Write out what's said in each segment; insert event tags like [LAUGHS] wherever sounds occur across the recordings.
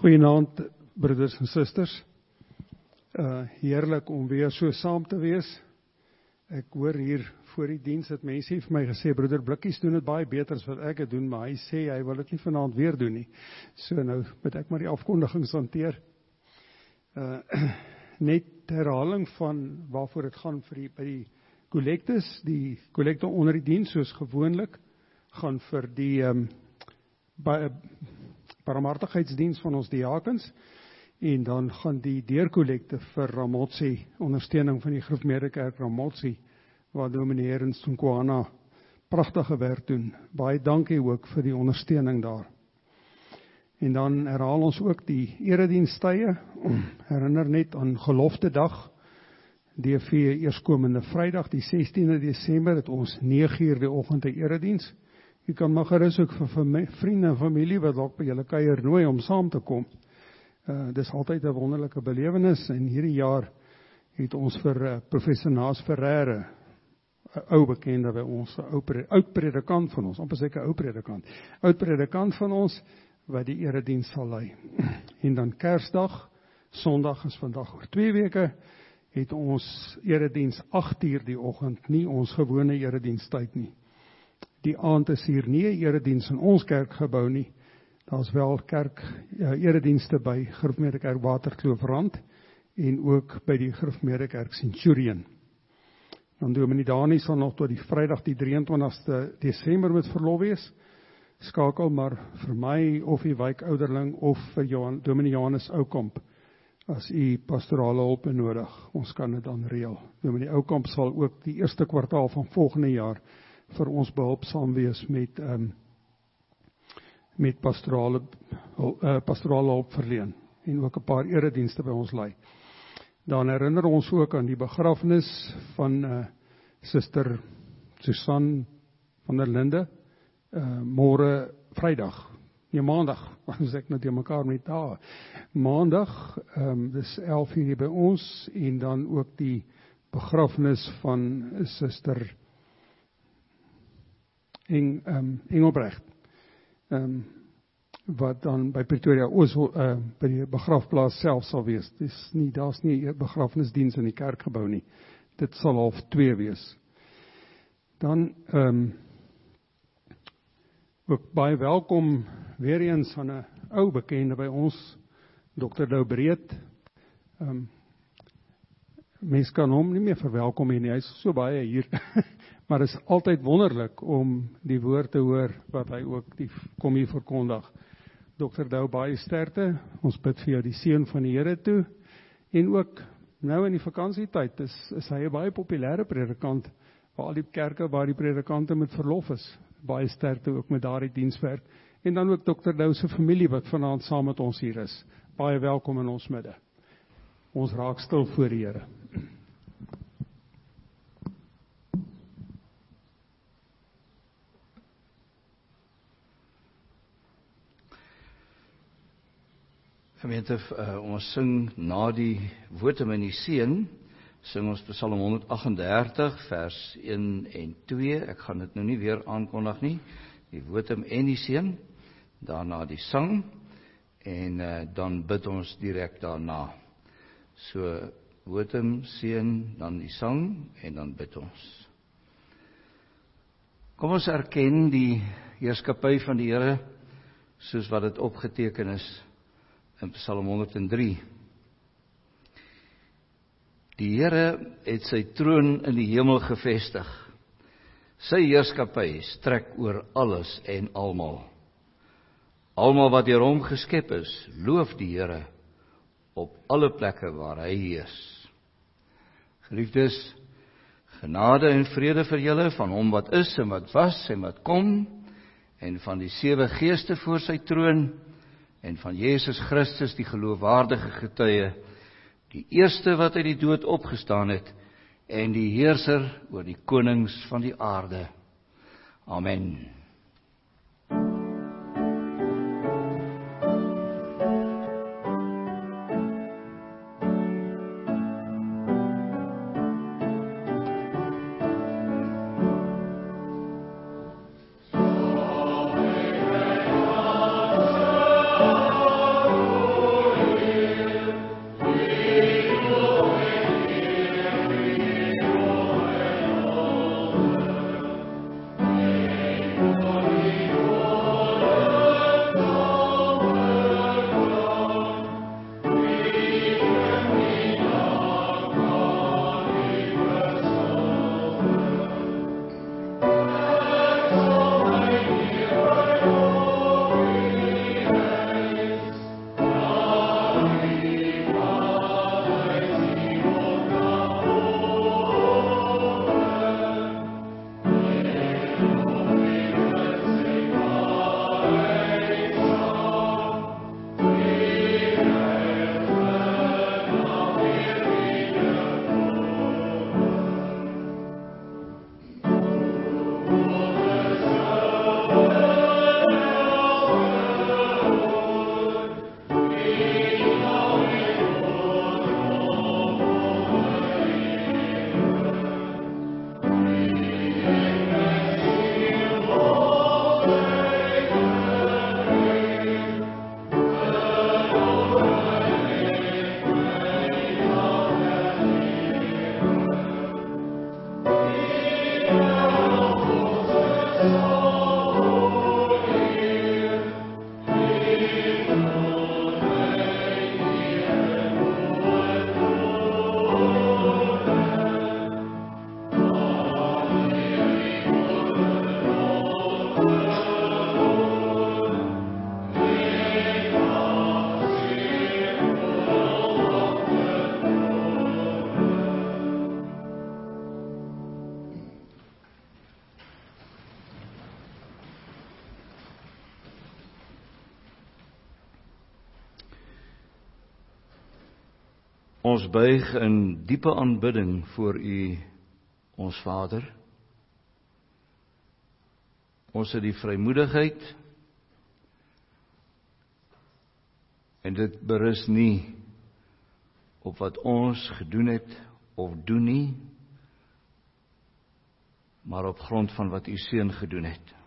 Goeienaand broeders en susters. Uh heerlik om weer so saam te wees. Ek hoor hier voor die diens dat mense vir my gesê broeder Blikkies doen dit baie beter as wat ek dit doen, maar hy sê hy wil dit nie vanaand weer doen nie. So nou moet ek maar die afkondigings hanteer. Uh [CLEARS THROAT] net herhaling van waarvoor dit gaan vir die by die kollektes, die kollekte onder die diens soos gewoonlik gaan vir die ehm um, barmhartigheidsdiens van ons diakens en dan gaan die deurkollekte vir Ramotsi ondersteuning van die Gereformeerde Kerk Ramotsi waar Dominee Ernst Nkwana pragtige werk doen. Baie dankie ook vir die ondersteuning daar. En dan herhaal ons ook die eredienstye. [CLEARS THROAT] Herinner net aan Gelofte Dag. DV eerskomende Vrydag die 16de Desember het ons 9uur die oggend 'n erediens. Jy kan maar gerus ook vir vriende en familie wat dalk by julle kuier nooi om saam te kom. Uh dis altyd 'n wonderlike belewenis en hierdie jaar het ons vir uh, professor Naas Ferreira 'n ou bekende by ons, 'n ou oud predikant van ons, amper seker ou predikant. Oud predikant van ons wat die erediens sal lei. [CLEARS THROAT] En dan Kersdag, Sondag is vandag oor 2 weke het ons erediens 8uur die oggend, nie ons gewone eredienstyd nie die aand is hier nie 'n erediens in ons kerkgebou nie. Daar's wel kerk ja, eredienste by Gereformeerde Kerk Waterkloofrand en ook by die Gereformeerde Kerk Centurion. Dan Dominee Dani sal nog tot die Vrydag die 23ste Desember met verlof wees. Skakel maar vir my of die wijkouderling of vir Johan Dominee Johannes Oukamp as u pastorale hulp nodig. Ons kan dit dan reël. Dominee Oukamp sal ook die eerste kwartaal van volgende jaar vir ons behulpsaam wees met ehm um, met pastorale uh, pastorale hulp verleen en ook 'n paar eredienste by ons lei. Dan herinner ons ook aan die begrafnis van uh Suster Susan van der Linde uh môre Vrydag. Nee, Maandag, [LAUGHS] ons ek net mekaar met daar. Maandag, ehm um, dis 11:00 by ons en dan ook die begrafnis van Suster en ehm um, Engelbregt. Ehm um, wat dan by Pretoria Oos uh, by die begrafplaas self sal wees. Dis nie daar's nie 'n begrafnisdiens in die kerkgebou nie. Dit sal half 2 wees. Dan ehm um, ook baie welkom weer eens aan 'n ou bekende by ons Dr. Lou Breed. Ehm um, mens kan hom nie meer verwelkom nie. Hy's so baie hier. [LAUGHS] Maar dit is altyd wonderlik om die woord te hoor wat hy ook die kom hier verkondig. Dr. Dou baie sterkte. Ons bid vir jou die seën van die Here toe. En ook nou in die vakansietyd is is hy 'n baie populêre predikant waar al die kerke waar die predikante met verlof is. Baie sterkte ook met daardie dienswerk. En dan ook Dr. Dou se familie wat vanaand saam met ons hier is. Baie welkom in ons midde. Ons raak stil voor die Here. Gemeente, uh, ons sing na die woorde in die seën, sing ons Psalm 138 vers 1 en 2. Ek gaan dit nou nie weer aankondig nie. Die woorde en die seën, daarna die sang en uh, dan bid ons direk daarna. So woorde seën, dan die sang en dan bid ons. Kom ons erken die heerskappy van die Here soos wat dit opgeteken is in Psalm 103. Die Here het sy troon in die hemel gevestig. Sy heerskappy strek oor alles en almal. Almal wat deur hom geskep is, loof die Here op alle plekke waar hy heers. Geliefdes, genade en vrede vir julle van hom wat is en wat was en wat kom en van die sewe geeste voor sy troon en van Jesus Christus die geloofwaardige getuie die eerste wat uit die dood opgestaan het en die heerser oor die konings van die aarde amen Ons buig in diepe aanbidding voor U ons Vader. Ons het die vrymoedigheid en dit berus nie op wat ons gedoen het of doen nie maar op grond van wat u seun gedoen het.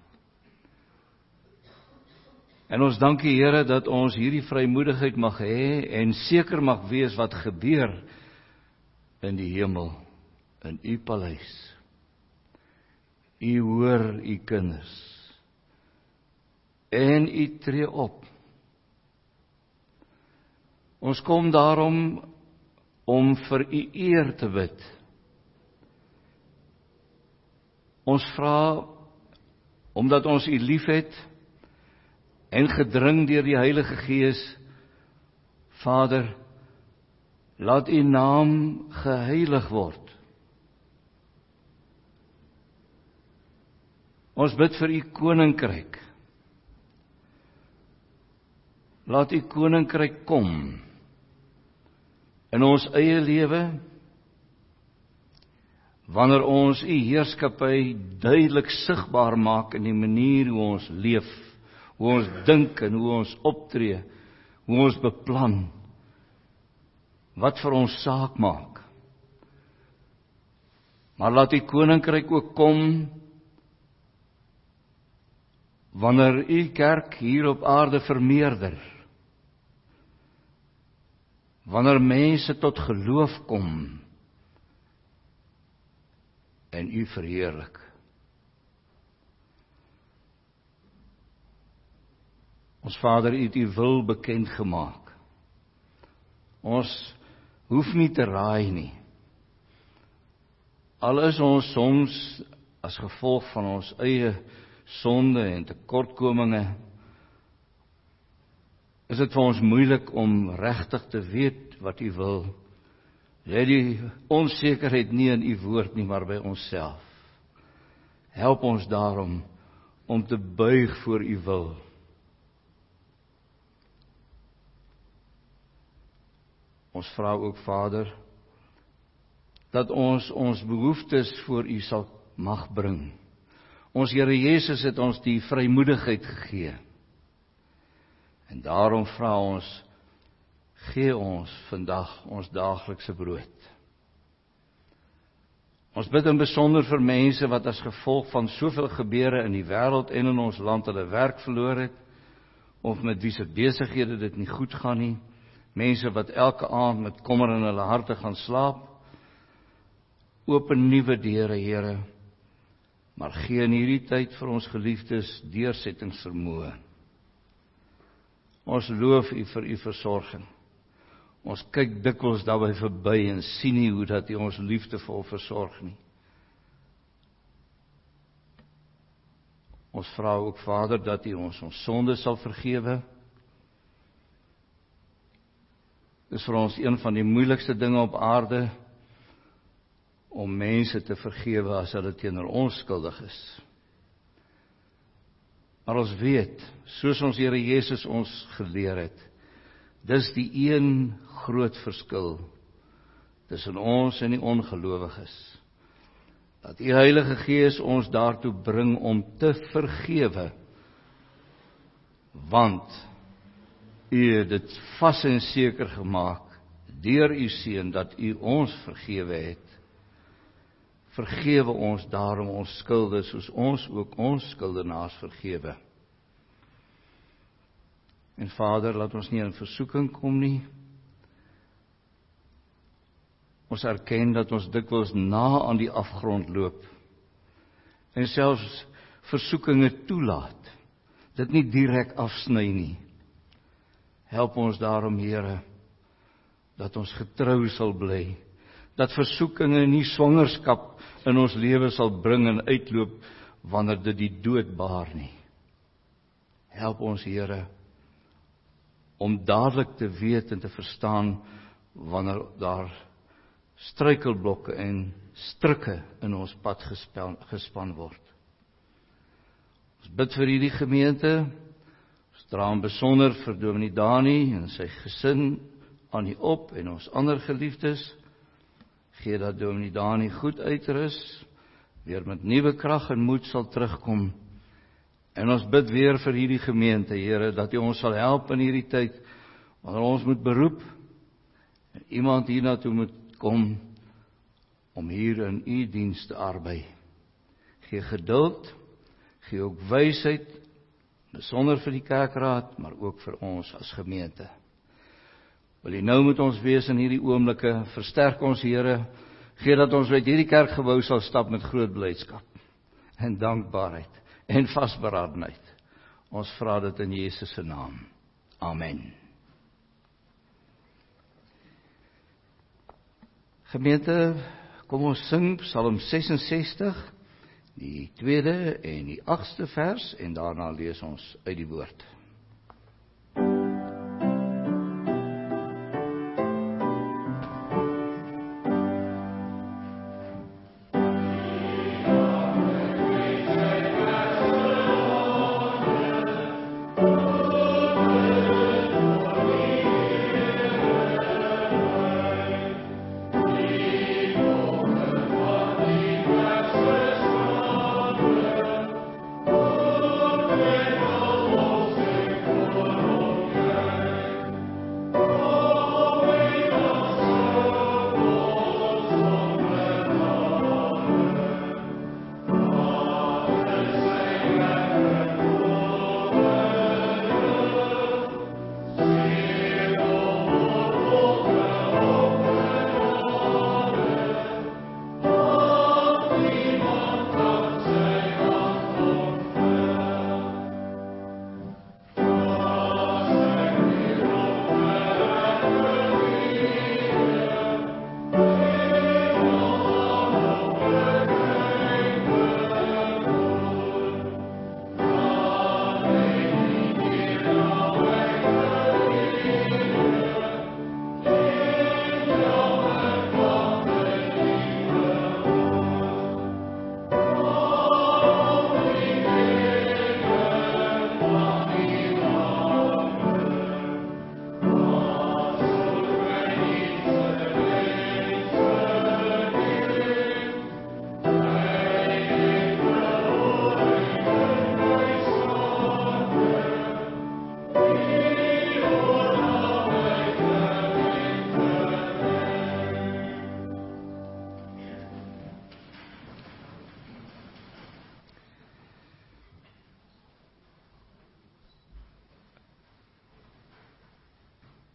En ons dankie Here dat ons hierdie vrymoedigheid mag hê en seker mag wees wat gebeur in die hemel in u paleis. U hoor u kinders. En u tree op. Ons kom daarom om vir u eer te bid. Ons vra omdat ons u liefhet en gedring deur die Heilige Gees Vader laat u naam geheilig word. Ons bid vir u koninkryk. Laat u koninkryk kom in ons eie lewe wanneer ons u heerskappy duidelik sigbaar maak in die manier hoe ons leef hoe ons dink en hoe ons optree, hoe ons beplan. Wat vir ons saak maak. Maar laat die koninkryk ook kom wanneer u kerk hier op aarde vermeerder. Wanneer mense tot geloof kom en u verheerlik. Ons Vader, U het U wil bekend gemaak. Ons hoef nie te raai nie. Al is ons soms as gevolg van ons eie sonde en tekortkominge is dit vir ons moeilik om regtig te weet wat U wil. Lê die onsekerheid nie in U woord nie, maar by onsself. Help ons daarom om te buig voor U wil. Ons vra ook Vader dat ons ons behoeftes voor U sal mag bring. Ons Here Jesus het ons die vrymoedigheid gegee. En daarom vra ons gee ons vandag ons daaglikse brood. Ons bid in besonder vir mense wat as gevolg van soveel gebeure in die wêreld en in ons land hulle werk verloor het of met wie se besighede dit nie goed gaan nie mense wat elke aand met kommer in hulle harte gaan slaap. Open nuwe deure, Here. Maar gee in hierdie tyd vir ons geliefdes deursettingsvermoë. Ons loof U vir U versorging. Ons kyk dikwels daarby verby en sien nie hoe dat U ons liefdevol versorg nie. Ons vra ook Vader dat U ons ons sondes sal vergewe Dis vir ons een van die moeilikste dinge op aarde om mense te vergewe as hulle teenoor ons skuldig is. Maar ons weet, soos ons Here Jesus ons geleer het, dis die een groot verskil tussen ons en die ongelowiges. Dat die Heilige Gees ons daartoe bring om te vergewe. Want U het dit vas en seker gemaak deur u seun dat u ons vergewe het. Vergewe ons daarom ons skulde soos ons ook ons skuldenaars vergewe. En Vader, laat ons nie in versoeking kom nie. Ons erken dat ons dikwels na aan die afgrond loop en selfs versoekinge toelaat. Dit nie direk afsny nie. Help ons daarom, Here, dat ons getrou sal bly. Dat versoekinge nie swangerskap in ons lewe sal bring en uitloop wanneer dit die dood baar nie. Help ons, Here, om dadelik te weet en te verstaan wanneer daar struikelblokke en struike in ons pad gespel, gespan word. Ons bid vir hierdie gemeente Dra hom besonder vir Dominee Dani en sy gesin aan U op en ons ander geliefdes. Gee dat Dominee Dani goed uitrus, weer met nuwe krag en moed sal terugkom. En ons bid weer vir hierdie gemeente, Here, dat U ons sal help in hierdie tyd wanneer ons moet beroep en iemand hiernatoe moet kom om hier in U diens te arbei. Gee geduld, gee ook wysheid, besonder vir die kerkraad, maar ook vir ons as gemeente. Wil U nou met ons wees in hierdie oomblikke, versterk ons Here, gee dat ons uit hierdie kerkgebou sal stap met groot blydskap en dankbaarheid en vasberadenheid. Ons vra dit in Jesus se naam. Amen. Gemeente, kom ons sing Psalm 66, die tweede en die 8ste vers en daarna lees ons uit die woord.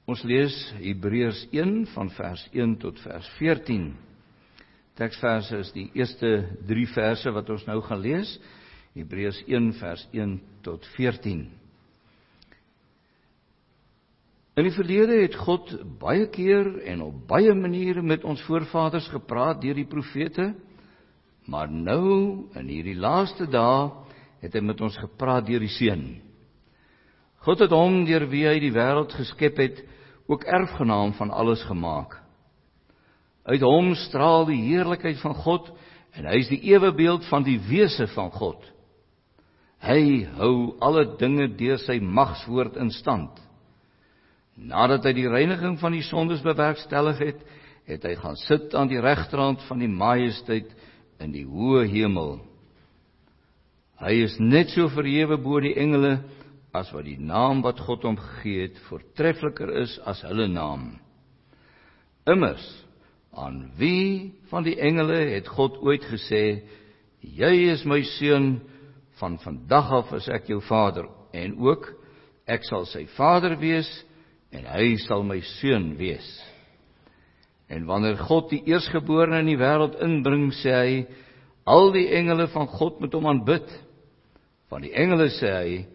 Ons lees Hebreërs 1 van vers 1 tot vers 14. Teksverse is die eerste 3 verse wat ons nou gaan lees. Hebreërs 1 vers 1 tot 14. In die verlede het God baie keer en op baie maniere met ons voorvaders gepraat deur die profete, maar nou in hierdie laaste dae het hy met ons gepraat deur die Seun. God het hom deur wie hy die wêreld geskep het, ook erfgenaam van alles gemaak. Uit hom straal die heerlikheid van God en hy is die ewebeeld van die wese van God. Hy hou alle dinge deur sy magswoord in stand. Nadat hy die reiniging van die sondes bewerkstellig het, het hy gaan sit aan die regterhand van die majesteit in die hoë hemel. Hy is net so verhewe bo die engele as wat die naam wat God hom gegee het voortreffeliker is as hulle naam. Immers aan wie van die engele het God ooit gesê: "Jy is my seun, van vandag af is ek jou vader," en ook: "Ek sal sy vader wees en hy sal my seun wees." En wanneer God die eersgeborene in die wêreld inbring, sê hy: "Al die engele van God moet hom aanbid." Van die engele sê hy: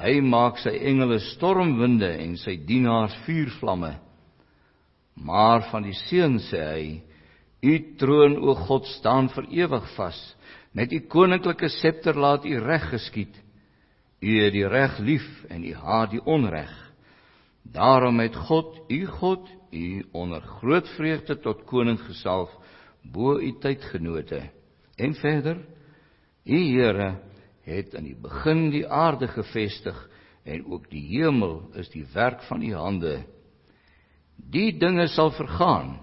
Hy maak sy engele stormwinde en sy dienaars vuurvlamme. Maar van die seun sê hy: U troon o God staan vir ewig vas. Met u koninklike septer laat u reg geskied. U het die reg lief en u haat die onreg. Daarom het God, u God, u onder groot vreugde tot koning gesalf bo u tydgenote. En verder: U Here het in die begin die aarde gevestig en ook die hemel is die werk van u hande. Die dinge sal vergaan,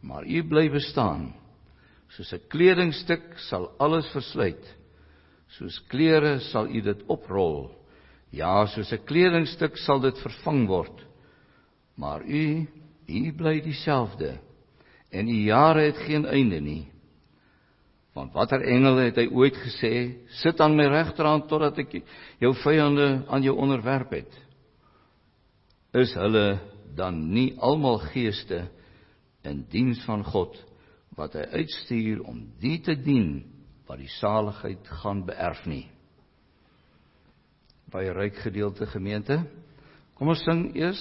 maar u bly bestaan. Soos 'n kledingstuk sal alles versluit. Soos klere sal u dit oprol. Ja, soos 'n kledingstuk sal dit vervang word. Maar u, u bly dieselfde. En u jare het geen einde nie. Want watter engel het hy ooit gesê, sit aan my regterhand totdat ek jou vyande aan jou onderwerp het? Is hulle dan nie almal geeste in diens van God wat hy uitstuur om die te dien wat die saligheid gaan beerf nie. Baie ryk gedeelte gemeente. Kom ons sing eers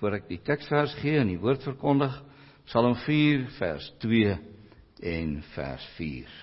voor ek die teksvers gee en die woord verkondig Psalm 4 vers 2 en vers 4.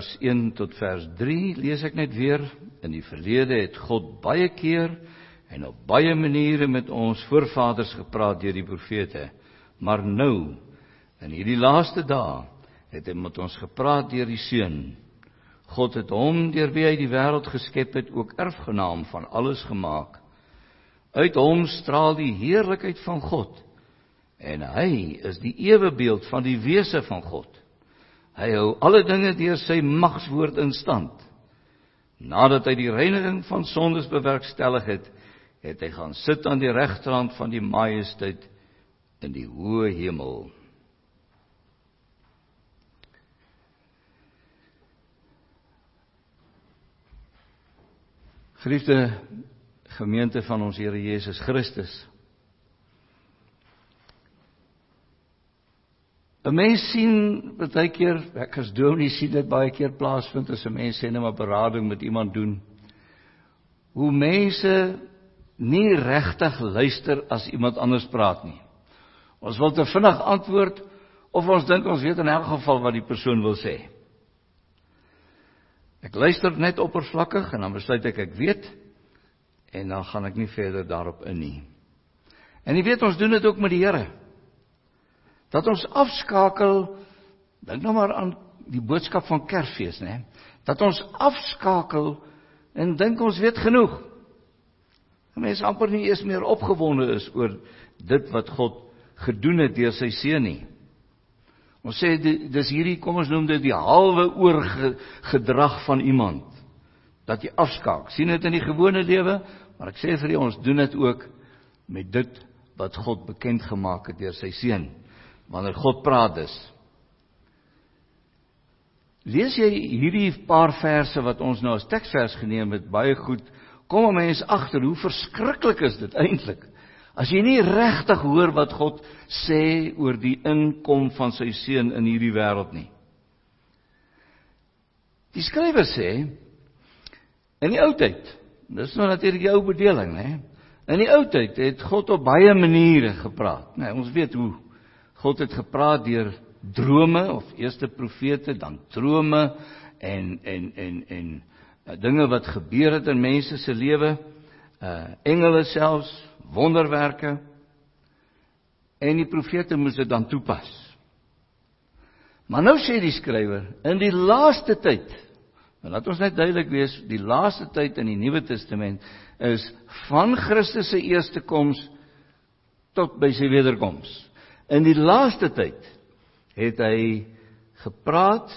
Vers 1 tot vers 3 lees ek net weer. In die verlede het God baie keer en op baie maniere met ons voorvaders gepraat deur die profete. Maar nou, in hierdie laaste dae, het hy met ons gepraat deur die Seun. God het hom deur wie hy die wêreld geskep het ook erfgenaam van alles gemaak. Uit hom straal die heerlikheid van God en hy is die ewebeeld van die wese van God. Hy hou alle dinge deur sy magswoord in stand. Nadat hy die reiniging van sondes bewerkstellig het, het hy gaan sit aan die regterhand van die majesteit in die hoë hemel. Geliefde gemeente van ons Here Jesus Christus, 'n Mens sien baie keer, ek as dominee sien dit baie keer plaasvind as 'n mens sê net maar berading met iemand doen. Hoe mense nie regtig luister as iemand anders praat nie. Ons wil te vinnig antwoord of ons dink ons weet in elk geval wat die persoon wil sê. Ek luister net oppervlakkig en dan besluit ek ek weet en dan gaan ek nie verder daarop in nie. En jy weet ons doen dit ook met die Here dat ons afskakel dink nou maar aan die boodskap van Kersfees nê dat ons afskakel en dink ons weet genoeg mense amper nie eens meer opgewonde is oor dit wat God gedoen het deur sy seun nie Ons sê dis hierdie kom ons noem dit die halwe oorgedrag van iemand dat jy afskaak. sien dit in die gewone lewe, maar ek sê vir julle ons doen dit ook met dit wat God bekend gemaak het deur sy seun. Wanneer God praat dus. Lees jy hierdie paar verse wat ons nou as teksvers geneem het baie goed, kom 'n mens agter hoe verskriklik is dit eintlik. As jy nie regtig hoor wat God sê oor die inkom van sy seun in hierdie wêreld nie. Die skrywer sê in die ou tyd, dis nou natuurlik die ou bedeling, hè. In die ou tyd het God op baie maniere gepraat. Nee, ons weet hoe God het gepraat deur drome of eerste profete, dan drome en en en en uh, dinge wat gebeur het in mense se lewe, uh engele selfs, wonderwerke. En die profete moes dit dan toepas. Maar nou sê die skrywer, in die laaste tyd, nou laat ons net duidelik wees, die laaste tyd in die Nuwe Testament is van Christus se eerste koms tot by sy wederkoms. In die laaste tyd het hy gepraat